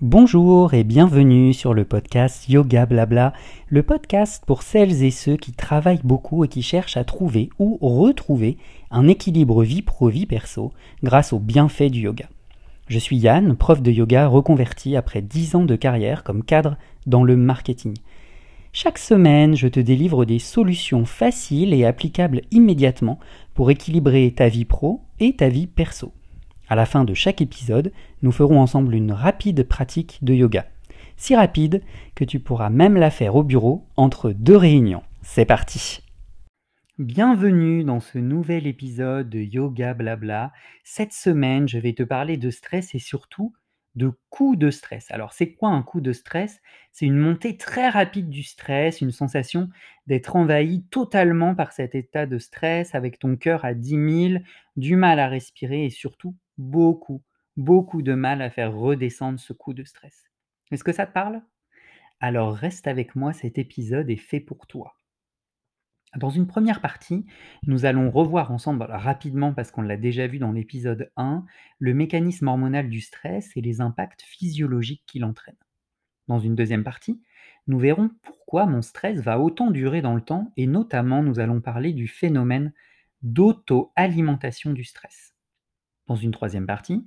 Bonjour et bienvenue sur le podcast Yoga Blabla, le podcast pour celles et ceux qui travaillent beaucoup et qui cherchent à trouver ou retrouver un équilibre vie pro-vie perso grâce aux bienfaits du yoga. Je suis Yann, prof de yoga reconverti après 10 ans de carrière comme cadre dans le marketing. Chaque semaine, je te délivre des solutions faciles et applicables immédiatement pour équilibrer ta vie pro et ta vie perso. À la fin de chaque épisode, nous ferons ensemble une rapide pratique de yoga. Si rapide que tu pourras même la faire au bureau entre deux réunions. C'est parti Bienvenue dans ce nouvel épisode de Yoga Blabla. Cette semaine, je vais te parler de stress et surtout de coup de stress. Alors, c'est quoi un coup de stress? C'est une montée très rapide du stress, une sensation d'être envahi totalement par cet état de stress, avec ton cœur à 10 000, du mal à respirer et surtout beaucoup, beaucoup de mal à faire redescendre ce coup de stress. Est-ce que ça te parle? Alors reste avec moi, cet épisode est fait pour toi. Dans une première partie, nous allons revoir ensemble rapidement, parce qu'on l'a déjà vu dans l'épisode 1, le mécanisme hormonal du stress et les impacts physiologiques qu'il entraîne. Dans une deuxième partie, nous verrons pourquoi mon stress va autant durer dans le temps et notamment nous allons parler du phénomène d'auto-alimentation du stress. Dans une troisième partie,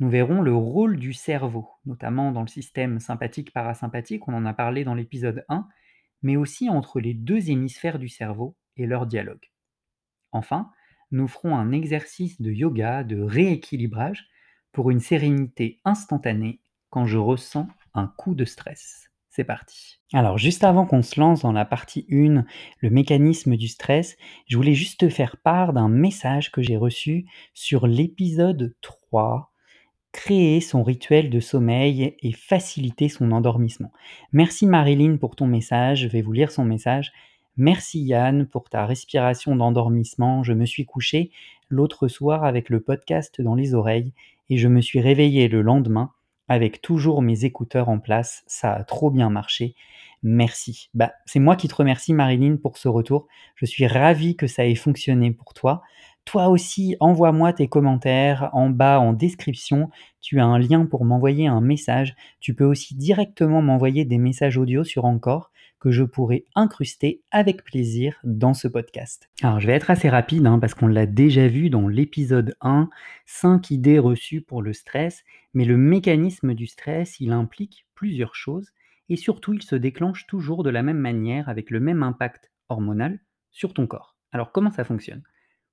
nous verrons le rôle du cerveau, notamment dans le système sympathique-parasympathique, on en a parlé dans l'épisode 1, mais aussi entre les deux hémisphères du cerveau et leur dialogue. Enfin, nous ferons un exercice de yoga, de rééquilibrage, pour une sérénité instantanée quand je ressens un coup de stress. Parti. Alors juste avant qu'on se lance dans la partie 1, le mécanisme du stress, je voulais juste te faire part d'un message que j'ai reçu sur l'épisode 3, créer son rituel de sommeil et faciliter son endormissement. Merci Marilyn pour ton message, je vais vous lire son message. Merci Yann pour ta respiration d'endormissement. Je me suis couché l'autre soir avec le podcast dans les oreilles et je me suis réveillé le lendemain avec toujours mes écouteurs en place. Ça a trop bien marché. Merci. Bah, c'est moi qui te remercie, Marilyn, pour ce retour. Je suis ravi que ça ait fonctionné pour toi. Toi aussi, envoie-moi tes commentaires en bas en description. Tu as un lien pour m'envoyer un message. Tu peux aussi directement m'envoyer des messages audio sur Encore que je pourrai incruster avec plaisir dans ce podcast. Alors je vais être assez rapide hein, parce qu'on l'a déjà vu dans l'épisode 1, 5 idées reçues pour le stress, mais le mécanisme du stress, il implique plusieurs choses et surtout il se déclenche toujours de la même manière avec le même impact hormonal sur ton corps. Alors comment ça fonctionne?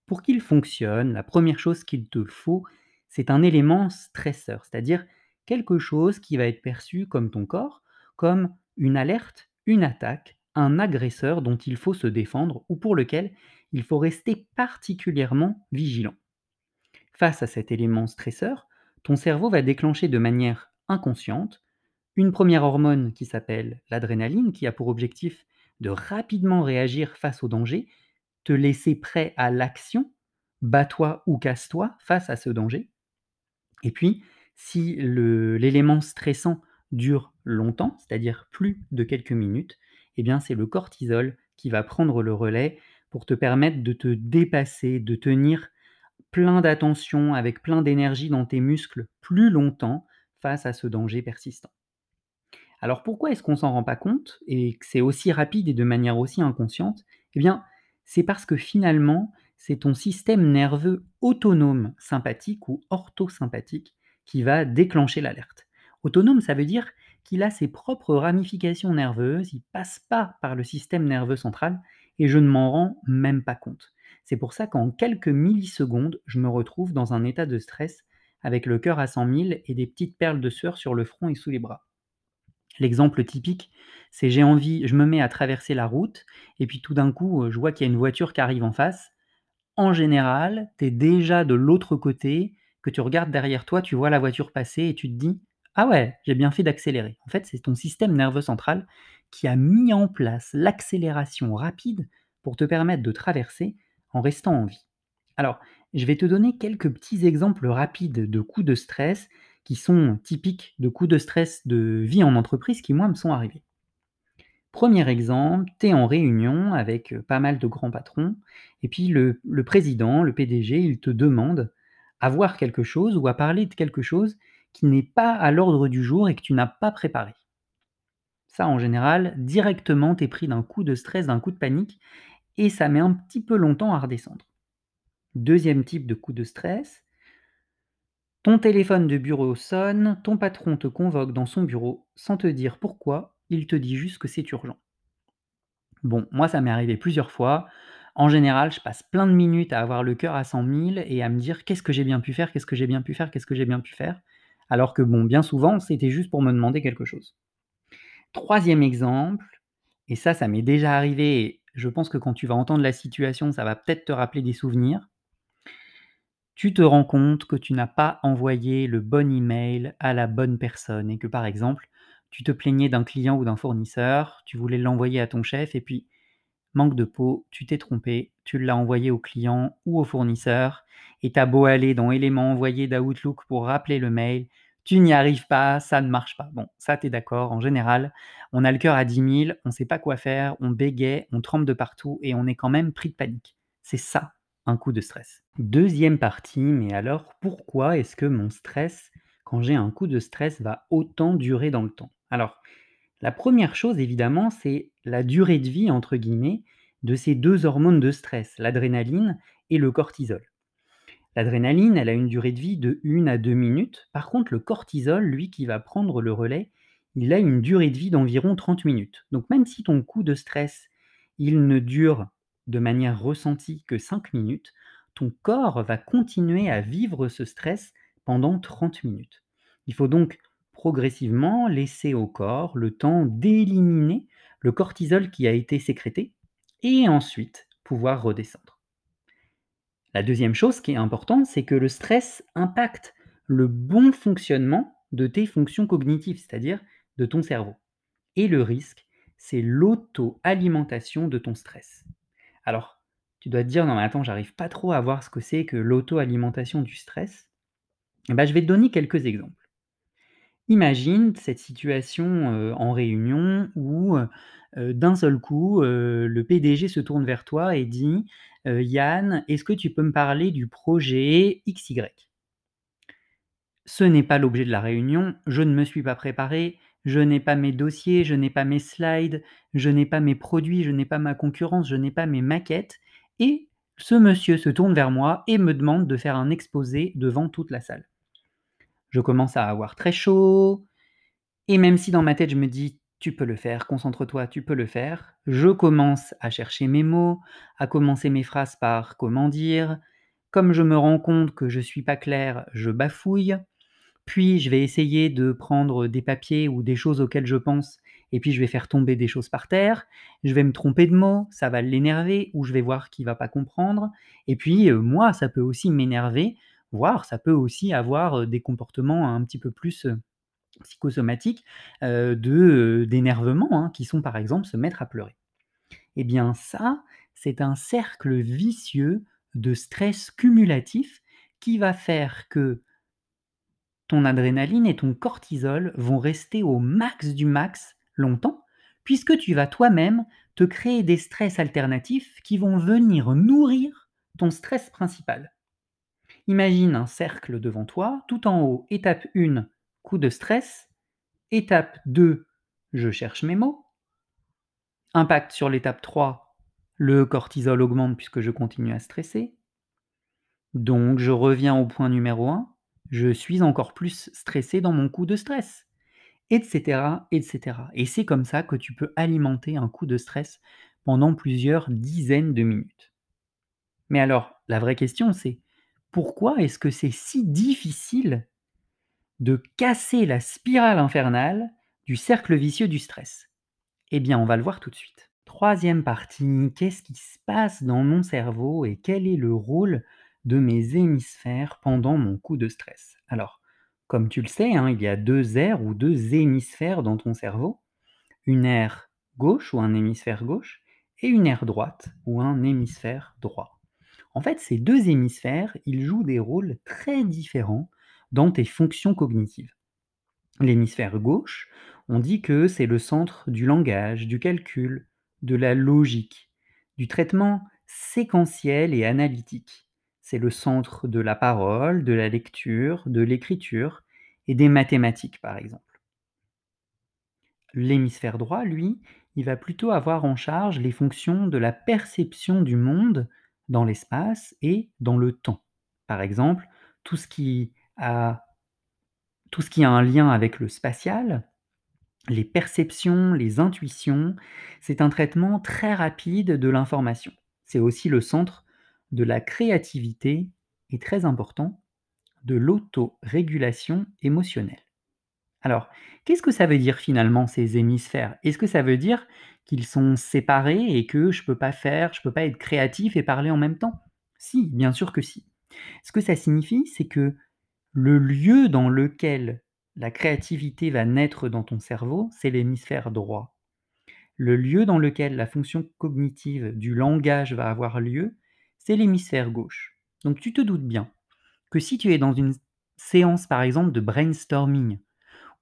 Pour qu'il fonctionne, la première chose qu'il te faut, c'est un élément stresseur, c'est-à-dire quelque chose qui va être perçu comme ton corps, comme une alerte une attaque, un agresseur dont il faut se défendre ou pour lequel il faut rester particulièrement vigilant. Face à cet élément stresseur, ton cerveau va déclencher de manière inconsciente une première hormone qui s'appelle l'adrénaline, qui a pour objectif de rapidement réagir face au danger, te laisser prêt à l'action, bats-toi ou casse-toi face à ce danger. Et puis, si l'élément stressant dure longtemps, c'est-à-dire plus de quelques minutes, eh bien c'est le cortisol qui va prendre le relais pour te permettre de te dépasser, de tenir plein d'attention, avec plein d'énergie dans tes muscles plus longtemps face à ce danger persistant. Alors pourquoi est-ce qu'on s'en rend pas compte et que c'est aussi rapide et de manière aussi inconsciente? Eh bien, c'est parce que finalement, c'est ton système nerveux autonome sympathique ou orthosympathique qui va déclencher l'alerte. Autonome, ça veut dire qu'il a ses propres ramifications nerveuses, il passe pas par le système nerveux central et je ne m'en rends même pas compte. C'est pour ça qu'en quelques millisecondes, je me retrouve dans un état de stress avec le cœur à 100 000 et des petites perles de sueur sur le front et sous les bras. L'exemple typique, c'est j'ai envie, je me mets à traverser la route et puis tout d'un coup, je vois qu'il y a une voiture qui arrive en face. En général, tu es déjà de l'autre côté, que tu regardes derrière toi, tu vois la voiture passer et tu te dis ah ouais, j'ai bien fait d'accélérer. En fait, c'est ton système nerveux central qui a mis en place l'accélération rapide pour te permettre de traverser en restant en vie. Alors, je vais te donner quelques petits exemples rapides de coups de stress qui sont typiques de coups de stress de vie en entreprise qui, moi, me sont arrivés. Premier exemple, tu es en réunion avec pas mal de grands patrons, et puis le, le président, le PDG, il te demande à voir quelque chose ou à parler de quelque chose qui n'est pas à l'ordre du jour et que tu n'as pas préparé. Ça, en général, directement, tu es pris d'un coup de stress, d'un coup de panique, et ça met un petit peu longtemps à redescendre. Deuxième type de coup de stress, ton téléphone de bureau sonne, ton patron te convoque dans son bureau sans te dire pourquoi, il te dit juste que c'est urgent. Bon, moi ça m'est arrivé plusieurs fois. En général, je passe plein de minutes à avoir le cœur à 100 000 et à me dire qu'est-ce que j'ai bien pu faire, qu'est-ce que j'ai bien pu faire, qu'est-ce que j'ai bien pu faire. Alors que bon, bien souvent, c'était juste pour me demander quelque chose. Troisième exemple, et ça, ça m'est déjà arrivé, et je pense que quand tu vas entendre la situation, ça va peut-être te rappeler des souvenirs tu te rends compte que tu n'as pas envoyé le bon email à la bonne personne et que par exemple, tu te plaignais d'un client ou d'un fournisseur, tu voulais l'envoyer à ton chef et puis, manque de peau, tu t'es trompé, tu l'as envoyé au client ou au fournisseur et t'as beau aller dans éléments envoyés d'Outlook pour rappeler le mail, tu n'y arrives pas, ça ne marche pas. Bon, ça t'es d'accord, en général, on a le cœur à 10 000, on ne sait pas quoi faire, on bégaye, on tremble de partout et on est quand même pris de panique. C'est ça coup de stress. Deuxième partie, mais alors pourquoi est-ce que mon stress, quand j'ai un coup de stress, va autant durer dans le temps? Alors, la première chose, évidemment, c'est la durée de vie, entre guillemets, de ces deux hormones de stress, l'adrénaline et le cortisol. L'adrénaline, elle a une durée de vie de 1 à 2 minutes. Par contre, le cortisol, lui qui va prendre le relais, il a une durée de vie d'environ 30 minutes. Donc même si ton coup de stress, il ne dure de manière ressentie que 5 minutes, ton corps va continuer à vivre ce stress pendant 30 minutes. Il faut donc progressivement laisser au corps le temps d'éliminer le cortisol qui a été sécrété et ensuite pouvoir redescendre. La deuxième chose qui est importante, c'est que le stress impacte le bon fonctionnement de tes fonctions cognitives, c'est-à-dire de ton cerveau. Et le risque, c'est l'auto-alimentation de ton stress. Alors, tu dois te dire: «Non mais attends, j'arrive pas trop à voir ce que c'est que l'auto-alimentation du stress». Eh ben, je vais te donner quelques exemples. Imagine cette situation, en réunion où, d'un seul coup, le PDG se tourne vers toi et dit: «Yann, est-ce que tu peux me parler du projet XY?» Ce n'est pas l'objet de la réunion, je ne me suis pas préparé, je n'ai pas mes dossiers, je n'ai pas mes slides, je n'ai pas mes produits, je n'ai pas ma concurrence, je n'ai pas mes maquettes. Et ce monsieur se tourne vers moi et me demande de faire un exposé devant toute la salle. Je commence à avoir très chaud, et même si dans ma tête je me dis tu peux le faire, concentre-toi, tu peux le faire, je commence à chercher mes mots, à commencer mes phrases par comment dire. Comme je me rends compte que je suis pas clair, je bafouille. Puis je vais essayer de prendre des papiers ou des choses auxquelles je pense, et puis je vais faire tomber des choses par terre. Je vais me tromper de mots, ça va l'énerver, ou je vais voir qu'il va pas comprendre. Et puis euh, moi, ça peut aussi m'énerver, voire ça peut aussi avoir euh, des comportements un petit peu plus euh, psychosomatiques de d'énervement, hein, qui sont par exemple se mettre à pleurer. Eh bien ça, c'est un cercle vicieux de stress cumulatif qui va faire que ton adrénaline et ton cortisol vont rester au max du max longtemps, puisque tu vas toi-même te créer des stress alternatifs qui vont venir nourrir ton stress principal. Imagine un cercle devant toi, tout en haut, étape 1, coup de stress, étape 2, je cherche mes mots, impact sur l'étape 3, le cortisol augmente puisque je continue à stresser, donc je reviens au point numéro 1, je suis encore plus stressé dans mon coup de stress, etc., etc. Et c'est comme ça que tu peux alimenter un coup de stress pendant plusieurs dizaines de minutes. Mais alors, la vraie question, c'est pourquoi est-ce que c'est si difficile de casser la spirale infernale du cercle vicieux du stress? Eh bien, on va le voir tout de suite. Troisième partie, qu'est-ce qui se passe dans mon cerveau et quel est le rôle de mes hémisphères pendant mon coup de stress. Alors, comme tu le sais, hein, il y a deux aires ou deux hémisphères dans ton cerveau. Une aire gauche ou un hémisphère gauche et une aire droite ou un hémisphère droit. En fait, ces deux hémisphères, ils jouent des rôles très différents dans tes fonctions cognitives. L'hémisphère gauche, on dit que c'est le centre du langage, du calcul, de la logique, du traitement séquentiel et analytique. C'est le centre de la parole, de la lecture, de l'écriture, et des mathématiques, par exemple. L'hémisphère droit, lui, il va plutôt avoir en charge les fonctions de la perception du monde dans l'espace et dans le temps. Par exemple, tout ce qui a, tout ce qui a un lien avec le spatial, les perceptions, les intuitions, c'est un traitement très rapide de l'information. C'est aussi le centre de la créativité et très important de l'autorégulation émotionnelle. Alors, qu'est-ce que ça veut dire finalement ces hémisphères? Est-ce que ça veut dire qu'ils sont séparés et que je ne peux pas faire, je ne peux pas être créatif et parler en même temps? Si, bien sûr que si. Ce que ça signifie, c'est que le lieu dans lequel la créativité va naître dans ton cerveau, c'est l'hémisphère droit. Le lieu dans lequel la fonction cognitive du langage va avoir lieu, c'est l'hémisphère gauche. Donc tu te doutes bien que si tu es dans une séance par exemple de brainstorming,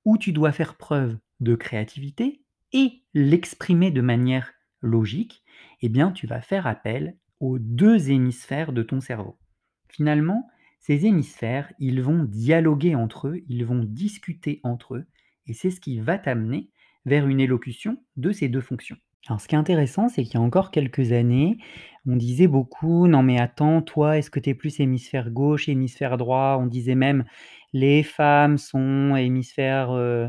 où tu dois faire preuve de créativité et l'exprimer de manière logique, eh bien tu vas faire appel aux deux hémisphères de ton cerveau. Finalement, ces hémisphères, ils vont dialoguer entre eux, ils vont discuter entre eux, et c'est ce qui va t'amener vers une élocution de ces deux fonctions. Alors ce qui est intéressant, c'est qu'il y a encore quelques années, on disait beaucoup: «Non mais attends, toi, est-ce que tu es plus hémisphère gauche, hémisphère droit?» on disait même: «Les femmes sont hémisphère, euh,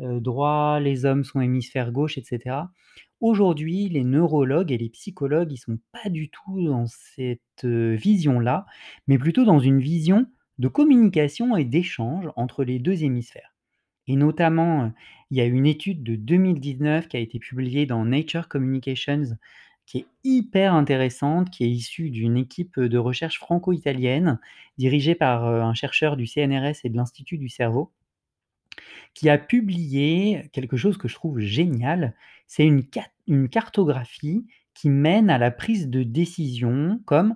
euh, droit, les hommes sont hémisphère gauche» etc. Aujourd'hui, les neurologues et les psychologues, ils sont pas du tout dans cette, euh, vision-là, mais plutôt dans une vision de communication et d'échange entre les deux hémisphères. Et notamment, il y a une étude de 2019 qui a été publiée dans Nature Communications, qui est hyper intéressante, qui est issue d'une équipe de recherche franco-italienne, dirigée par un chercheur du CNRS et de l'Institut du cerveau, qui a publié quelque chose que je trouve génial. C'est une, une cartographie qui mène à la prise de décision comme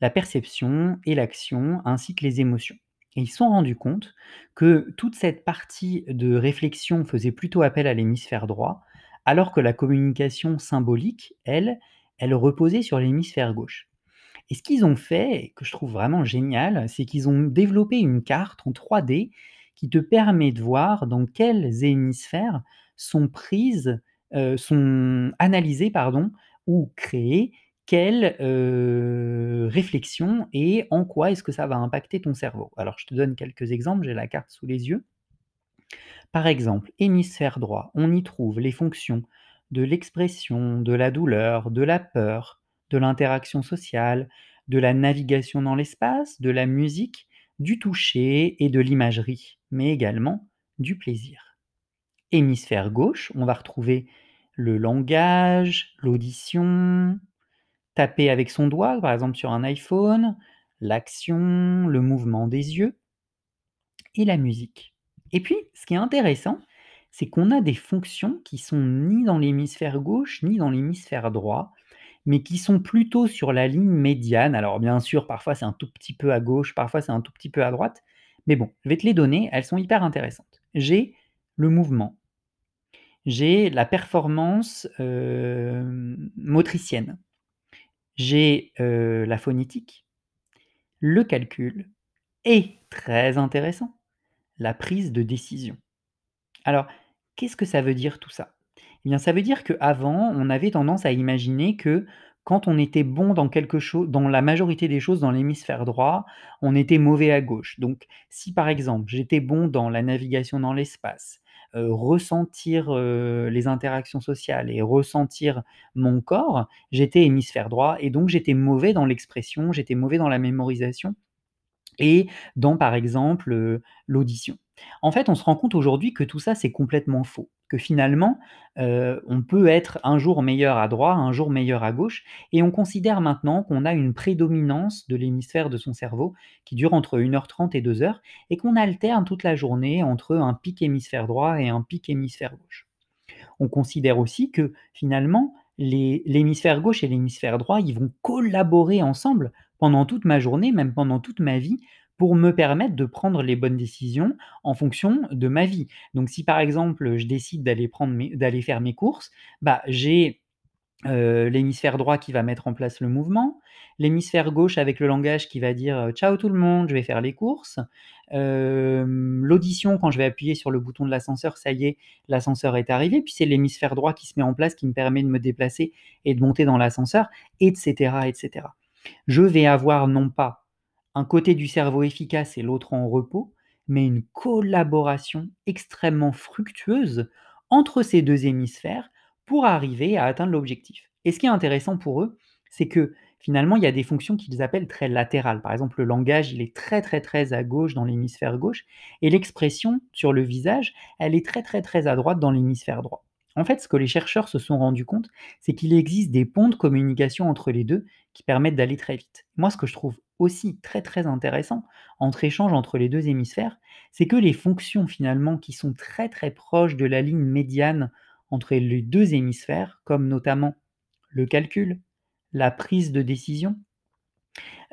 la perception et l'action, ainsi que les émotions. Et ils se sont rendus compte que toute cette partie de réflexion faisait plutôt appel à l'hémisphère droit, alors que la communication symbolique, elle, elle reposait sur l'hémisphère gauche. Et ce qu'ils ont fait, que je trouve vraiment génial, c'est qu'ils ont développé une carte en 3D qui te permet de voir dans quels hémisphères sont prises, euh, sont analysées pardon, ou créées quelle réflexion et en quoi est-ce que ça va impacter ton cerveau? Alors, je te donne quelques exemples, j'ai la carte sous les yeux. Par exemple, hémisphère droit, on y trouve les fonctions de l'expression, de la douleur, de la peur, de l'interaction sociale, de la navigation dans l'espace, de la musique, du toucher et de l'imagerie, mais également du plaisir. Hémisphère gauche, on va retrouver le langage, l'audition, taper avec son doigt, par exemple sur un iPhone, l'action, le mouvement des yeux et la musique. Et puis, ce qui est intéressant, c'est qu'on a des fonctions qui sont ni dans l'hémisphère gauche ni dans l'hémisphère droit, mais qui sont plutôt sur la ligne médiane. Alors bien sûr, parfois c'est un tout petit peu à gauche, parfois c'est un tout petit peu à droite, mais bon, je vais te les donner, elles sont hyper intéressantes. J'ai le mouvement, j'ai la performance euh, motricienne, j'ai la phonétique, le calcul et, très intéressant, la prise de décision. Alors, qu'est-ce que ça veut dire tout ça? Eh bien, ça veut dire qu'avant, on avait tendance à imaginer que quand on était bon dans quelque chose, dans la majorité des choses dans l'hémisphère droit, on était mauvais à gauche. Donc, si par exemple j'étais bon dans la navigation dans l'espace, euh, ressentir euh, les interactions sociales et ressentir mon corps, j'étais hémisphère droit et donc j'étais mauvais dans l'expression, j'étais mauvais dans la mémorisation et dans, par exemple, euh, l'audition. En fait, on se rend compte aujourd'hui que tout ça, c'est complètement faux. Que finalement, euh, on peut être un jour meilleur à droite, un jour meilleur à gauche, et on considère maintenant qu'on a une prédominance de l'hémisphère de son cerveau qui dure entre 1h30 et 2h, et qu'on alterne toute la journée entre un pic hémisphère droit et un pic hémisphère gauche. On considère aussi que finalement, l'hémisphère gauche et l'hémisphère droit, ils vont collaborer ensemble pendant toute ma journée, même pendant toute ma vie, pour me permettre de prendre les bonnes décisions en fonction de ma vie. Donc si par exemple je décide d'aller prendre d'aller faire mes courses, bah j'ai euh, l'hémisphère droit qui va mettre en place le mouvement, l'hémisphère gauche avec le langage qui va dire ciao tout le monde, je vais faire les courses, l'audition quand je vais appuyer sur le bouton de l'ascenseur, ça y est, l'ascenseur est arrivé, puis c'est l'hémisphère droit qui se met en place, qui me permet de me déplacer et de monter dans l'ascenseur, etc., etc. Je vais avoir non pas un côté du cerveau efficace et l'autre en repos, mais une collaboration extrêmement fructueuse entre ces deux hémisphères pour arriver à atteindre l'objectif. Et ce qui est intéressant pour eux, c'est que finalement, il y a des fonctions qu'ils appellent très latérales. Par exemple, le langage, il est très très très à gauche dans l'hémisphère gauche, et l'expression sur le visage, elle est très très très à droite dans l'hémisphère droit. En fait, ce que les chercheurs se sont rendus compte, c'est qu'il existe des ponts de communication entre les deux qui permettent d'aller très vite. Moi, ce que je trouve aussi très très intéressant entre échanges entre les deux hémisphères, c'est que les fonctions finalement qui sont très très proches de la ligne médiane entre les deux hémisphères, comme notamment le calcul, la prise de décision,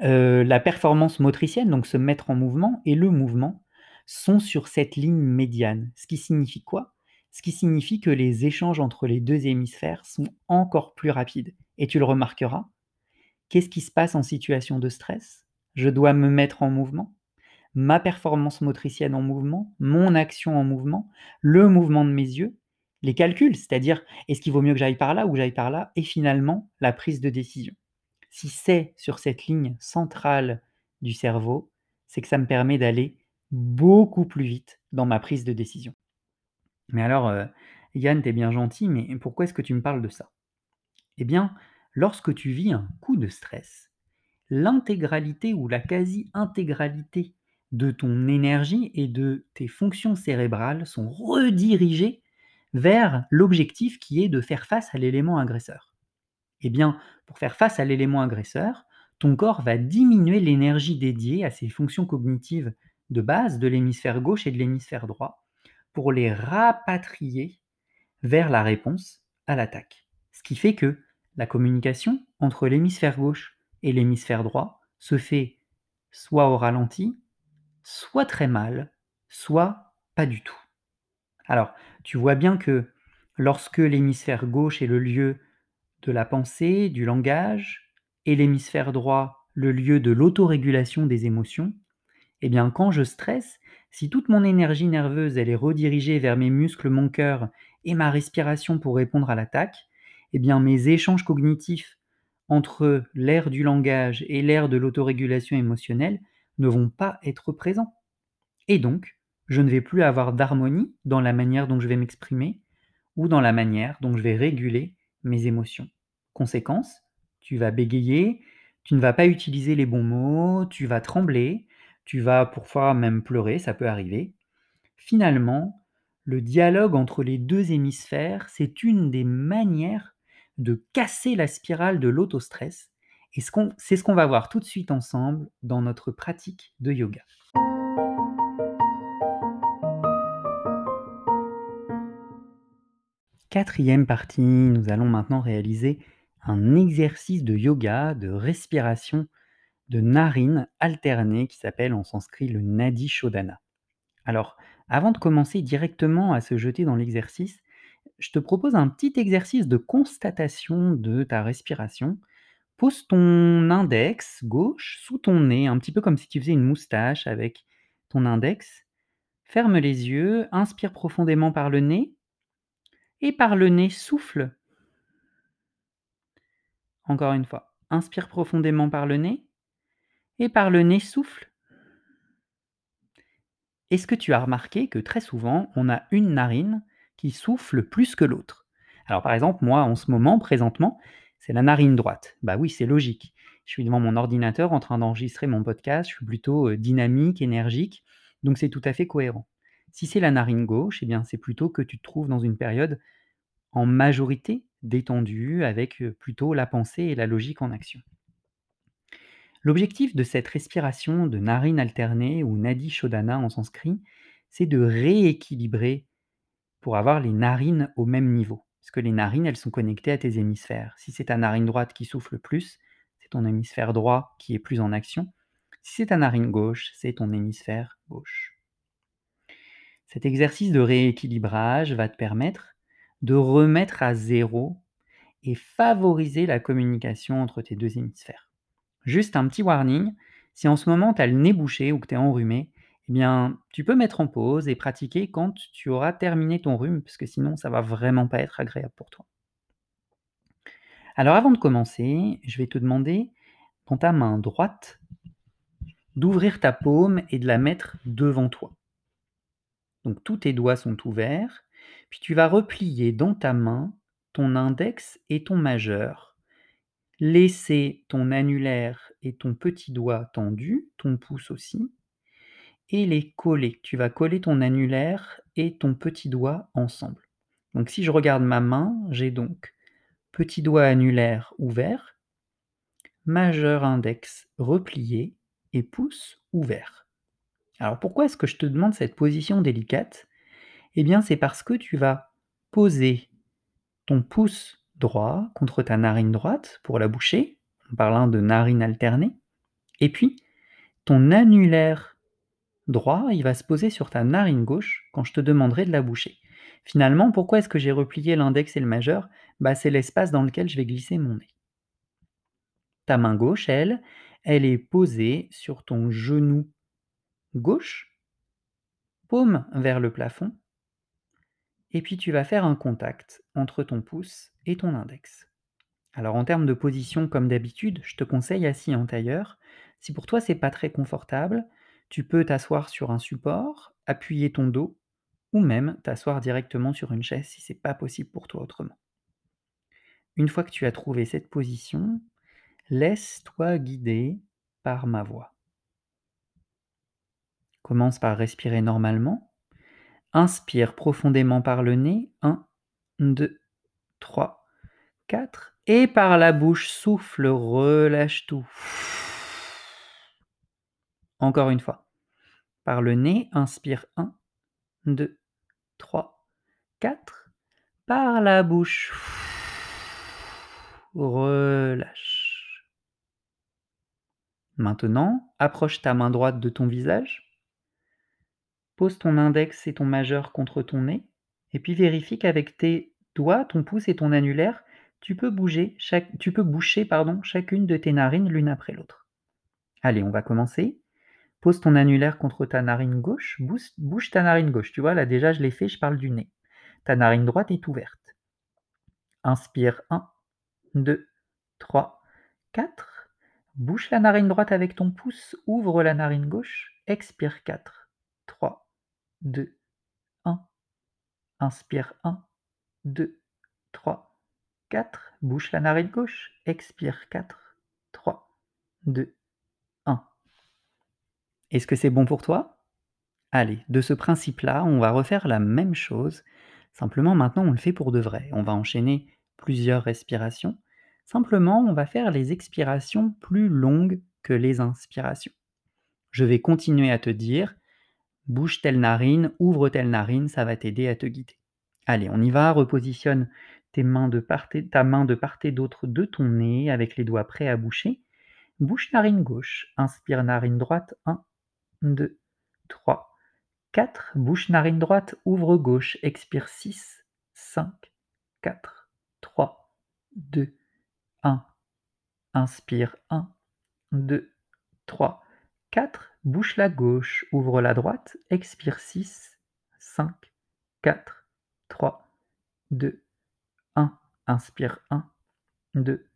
euh, la performance motricienne, donc se mettre en mouvement, et le mouvement, sont sur cette ligne médiane. Ce qui signifie quoi? Ce qui signifie que les échanges entre les deux hémisphères sont encore plus rapides. Et tu le remarqueras, qu'est-ce qui se passe en situation de stress? Je dois me mettre en mouvement? Ma performance motricienne en mouvement, mon action en mouvement, le mouvement de mes yeux, les calculs, c'est-à-dire est-ce qu'il vaut mieux que j'aille par là ou j'aille par là, et finalement la prise de décision. Si c'est sur cette ligne centrale du cerveau, c'est que ça me permet d'aller beaucoup plus vite dans ma prise de décision. Mais alors, euh, Yann, t'es bien gentil, mais pourquoi est-ce que tu me parles de ça? Eh bien, lorsque tu vis un coup de stress, l'intégralité ou la quasi-intégralité de ton énergie et de tes fonctions cérébrales sont redirigées vers l'objectif qui est de faire face à l'élément agresseur. Eh bien, pour faire face à l'élément agresseur, ton corps va diminuer l'énergie dédiée à ses fonctions cognitives de base de l'hémisphère gauche et de l'hémisphère droit pour les rapatrier vers la réponse à l'attaque. Ce qui fait que la communication entre l'hémisphère gauche et l'hémisphère droit se fait soit au ralenti, soit très mal, soit pas du tout. Alors, tu vois bien que lorsque l'hémisphère gauche est le lieu de la pensée, du langage, et l'hémisphère droit le lieu de l'autorégulation des émotions, eh bien quand je stresse, si toute mon énergie nerveuse elle est redirigée vers mes muscles, mon cœur et ma respiration pour répondre à l'attaque, eh bien mes échanges cognitifs entre l'air du langage et l'air de l'autorégulation émotionnelle ne vont pas être présents. Et donc, je ne vais plus avoir d'harmonie dans la manière dont je vais m'exprimer ou dans la manière dont je vais réguler mes émotions. Conséquence, tu vas bégayer, tu ne vas pas utiliser les bons mots, tu vas trembler, tu vas parfois même pleurer, ça peut arriver. Finalement, le dialogue entre les deux hémisphères, c'est une des manières de casser la spirale de l'autostress. Et c'est ce qu'on va voir tout de suite ensemble dans notre pratique de yoga. Quatrième partie, nous allons maintenant réaliser un exercice de yoga, de respiration de narine alternée qui s'appelle en sanskrit le Nadi Shodhana. Alors, avant de commencer directement à se jeter dans l'exercice, je te propose un petit exercice de constatation de ta respiration. Pose ton index gauche sous ton nez, un petit peu comme si tu faisais une moustache avec ton index. Ferme les yeux, inspire profondément par le nez et par le nez, souffle. Encore une fois, inspire profondément par le nez et par le nez, souffle. Est-ce que tu as remarqué que très souvent, on a une narine qui souffle plus que l'autre Alors par exemple, moi en ce moment, présentement, c'est la narine droite. Bah oui, c'est logique. Je suis devant mon ordinateur en train d'enregistrer mon podcast, je suis plutôt euh, dynamique, énergique, donc c'est tout à fait cohérent. Si c'est la narine gauche, eh bien c'est plutôt que tu te trouves dans une période en majorité détendue, avec plutôt la pensée et la logique en action. L'objectif de cette respiration de narine alternée ou nadi shodhana en sanskrit, c'est de rééquilibrer pour avoir les narines au même niveau. Parce que les narines, elles sont connectées à tes hémisphères. Si c'est ta narine droite qui souffle plus, c'est ton hémisphère droit qui est plus en action. Si c'est ta narine gauche, c'est ton hémisphère gauche. Cet exercice de rééquilibrage va te permettre de remettre à zéro et favoriser la communication entre tes deux hémisphères. Juste un petit warning, si en ce moment tu as le nez bouché ou que tu es enrhumé, eh tu peux mettre en pause et pratiquer quand tu auras terminé ton rhume, parce que sinon ça va vraiment pas être agréable pour toi. Alors avant de commencer, je vais te demander, dans ta main droite, d'ouvrir ta paume et de la mettre devant toi. Donc tous tes doigts sont ouverts, puis tu vas replier dans ta main ton index et ton majeur. Laisser ton annulaire et ton petit doigt tendus, ton pouce aussi, et les coller. Tu vas coller ton annulaire et ton petit doigt ensemble. Donc si je regarde ma main, j'ai donc petit doigt annulaire ouvert, majeur index replié et pouce ouvert. Alors pourquoi est-ce que je te demande cette position délicate? Eh bien c'est parce que tu vas poser ton pouce droit contre ta narine droite pour la boucher, en parlant de narine alternée, et puis ton annulaire droit, il va se poser sur ta narine gauche quand je te demanderai de la boucher. Finalement, pourquoi est-ce que j'ai replié l'index et le majeur? Bah, C'est l'espace dans lequel je vais glisser mon nez. Ta main gauche, elle, elle est posée sur ton genou gauche, paume vers le plafond, et puis tu vas faire un contact entre ton pouce et ton index. Alors en termes de position, comme d'habitude, je te conseille assis en tailleur. Si pour toi c'est pas très confortable, tu peux t'asseoir sur un support, appuyer ton dos, ou même t'asseoir directement sur une chaise si c'est pas possible pour toi autrement. Une fois que tu as trouvé cette position, laisse-toi guider par ma voix. Commence par respirer normalement. Inspire profondément par le nez. 1, 2, 3, 4. Et par la bouche, souffle, relâche tout. Encore une fois. Par le nez, inspire 1, 2, 3, 4. Par la bouche, relâche. Maintenant, approche ta main droite de ton visage. Pose ton index et ton majeur contre ton nez. Et puis vérifie qu'avec tes doigts, ton pouce et ton annulaire, tu peux, bouger tu peux boucher pardon, chacune de tes narines l'une après l'autre. Allez, on va commencer. Pose ton annulaire contre ta narine gauche, bouge, ta narine gauche. Tu vois, là déjà je l'ai fait, je parle du nez. Ta narine droite est ouverte. Inspire 1, 2, 3, 4. Bouche la narine droite avec ton pouce, ouvre la narine gauche, expire 4, 3, 2, 1. Inspire 1, 2, 3, 4. Bouche la narine gauche, expire 4, 3, 2, est-ce que c'est bon pour toi? Allez, de ce principe-là, on va refaire la même chose. Simplement, maintenant, on le fait pour de vrai. On va enchaîner plusieurs respirations. Simplement, on va faire les expirations plus longues que les inspirations. Je vais continuer à te dire, bouge telle narine, ouvre telle narine, ça va t'aider à te guider. Allez, on y va, repositionne tes mains de part ta main de part et d'autre de ton nez avec les doigts prêts à boucher. Bouche narine gauche, inspire narine droite, 1, 2, 3, 4. Bouche narine droite, ouvre gauche, expire 6, 5, 4, 3, 2, 1. Inspire 1, 2, 3, 4. Bouche la gauche, ouvre la droite, expire 6, 5, 4, 3, 2, 1. Inspire 1, 2,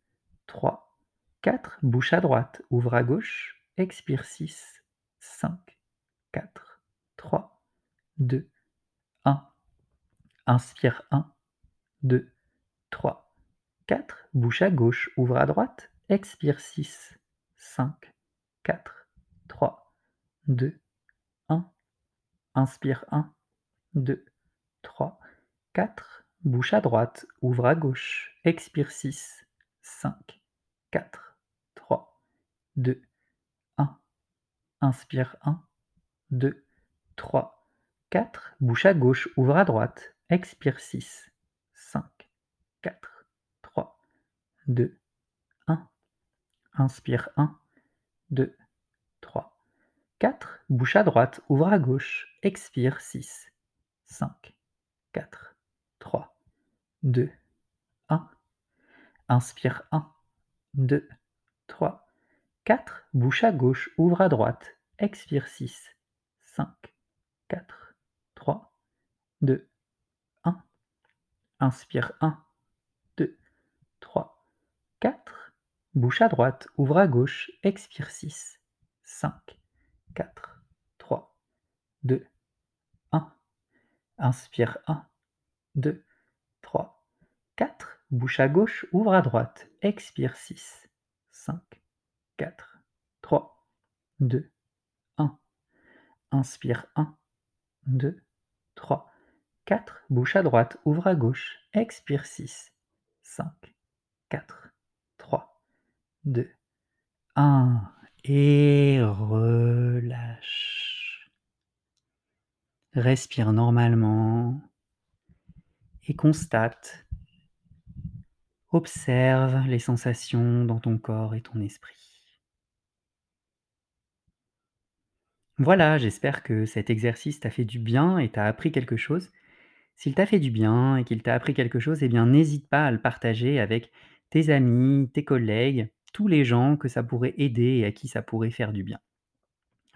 3, 4. Bouche à droite, ouvre à gauche, expire 6, 5, 4, 3, 2, 1. Inspire 1, 2, 3, 4. Bouche à gauche, ouvre à droite. Expire 6, 5, 4, 3, 2, 1. Inspire 1, 2, 3, 4. Bouche à droite, ouvre à gauche. Expire 6, 5, 4, 3, 2, Inspire 1, 2, 3, 4. Bouche à gauche, ouvre à droite. Expire 6, 5, 4, 3, 2, 1. Inspire 1, 2, 3, 4. Bouche à droite, ouvre à gauche. Expire 6, 5, 4, 3, 2, 1. Inspire 1, 2, 3, 4. Bouche à gauche, ouvre à droite. Expire 6, 5, 4, 3, 2, 1. Inspire 1, 2, 3, 4. Bouche à droite, ouvre à gauche. Expire 6, 5, 4, 3, 2, 1. Inspire 1, 2, 3, 4. Bouche à gauche, ouvre à droite. Expire 6, 5, 4, 3, 2, 1. Inspire 1, 2, 3, 4. Bouche à droite, ouvre à gauche. Expire 6, 5, 4, 3, 2, 1. Et relâche. Respire normalement et constate Observe les sensations dans ton corps et ton esprit. Voilà, j'espère que cet exercice t'a fait du bien et t'a appris quelque chose. S'il t'a fait du bien et qu'il t'a appris quelque chose, eh bien n'hésite pas à le partager avec tes amis, tes collègues, tous les gens que ça pourrait aider et à qui ça pourrait faire du bien.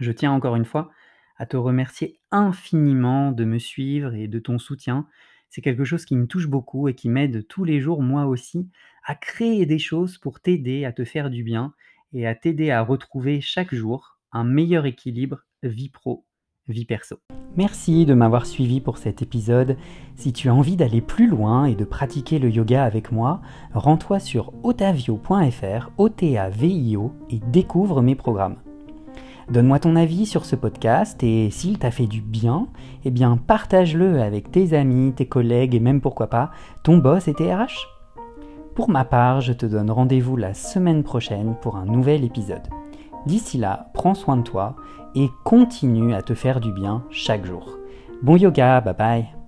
Je tiens encore une fois à te remercier infiniment de me suivre et de ton soutien c'est quelque chose qui me touche beaucoup et qui m'aide tous les jours, moi aussi, à créer des choses pour t'aider à te faire du bien et à t'aider à retrouver chaque jour un meilleur équilibre vie pro, vie perso. Merci de m'avoir suivi pour cet épisode. Si tu as envie d'aller plus loin et de pratiquer le yoga avec moi, rends-toi sur otavio.fr, O-T-A-V-I-O, et découvre mes programmes. Donne-moi ton avis sur ce podcast et s'il t'a fait du bien, eh bien partage-le avec tes amis, tes collègues et même pourquoi pas ton boss et tes RH. Pour ma part, je te donne rendez-vous la semaine prochaine pour un nouvel épisode. D'ici là, prends soin de toi et continue à te faire du bien chaque jour. Bon yoga, bye bye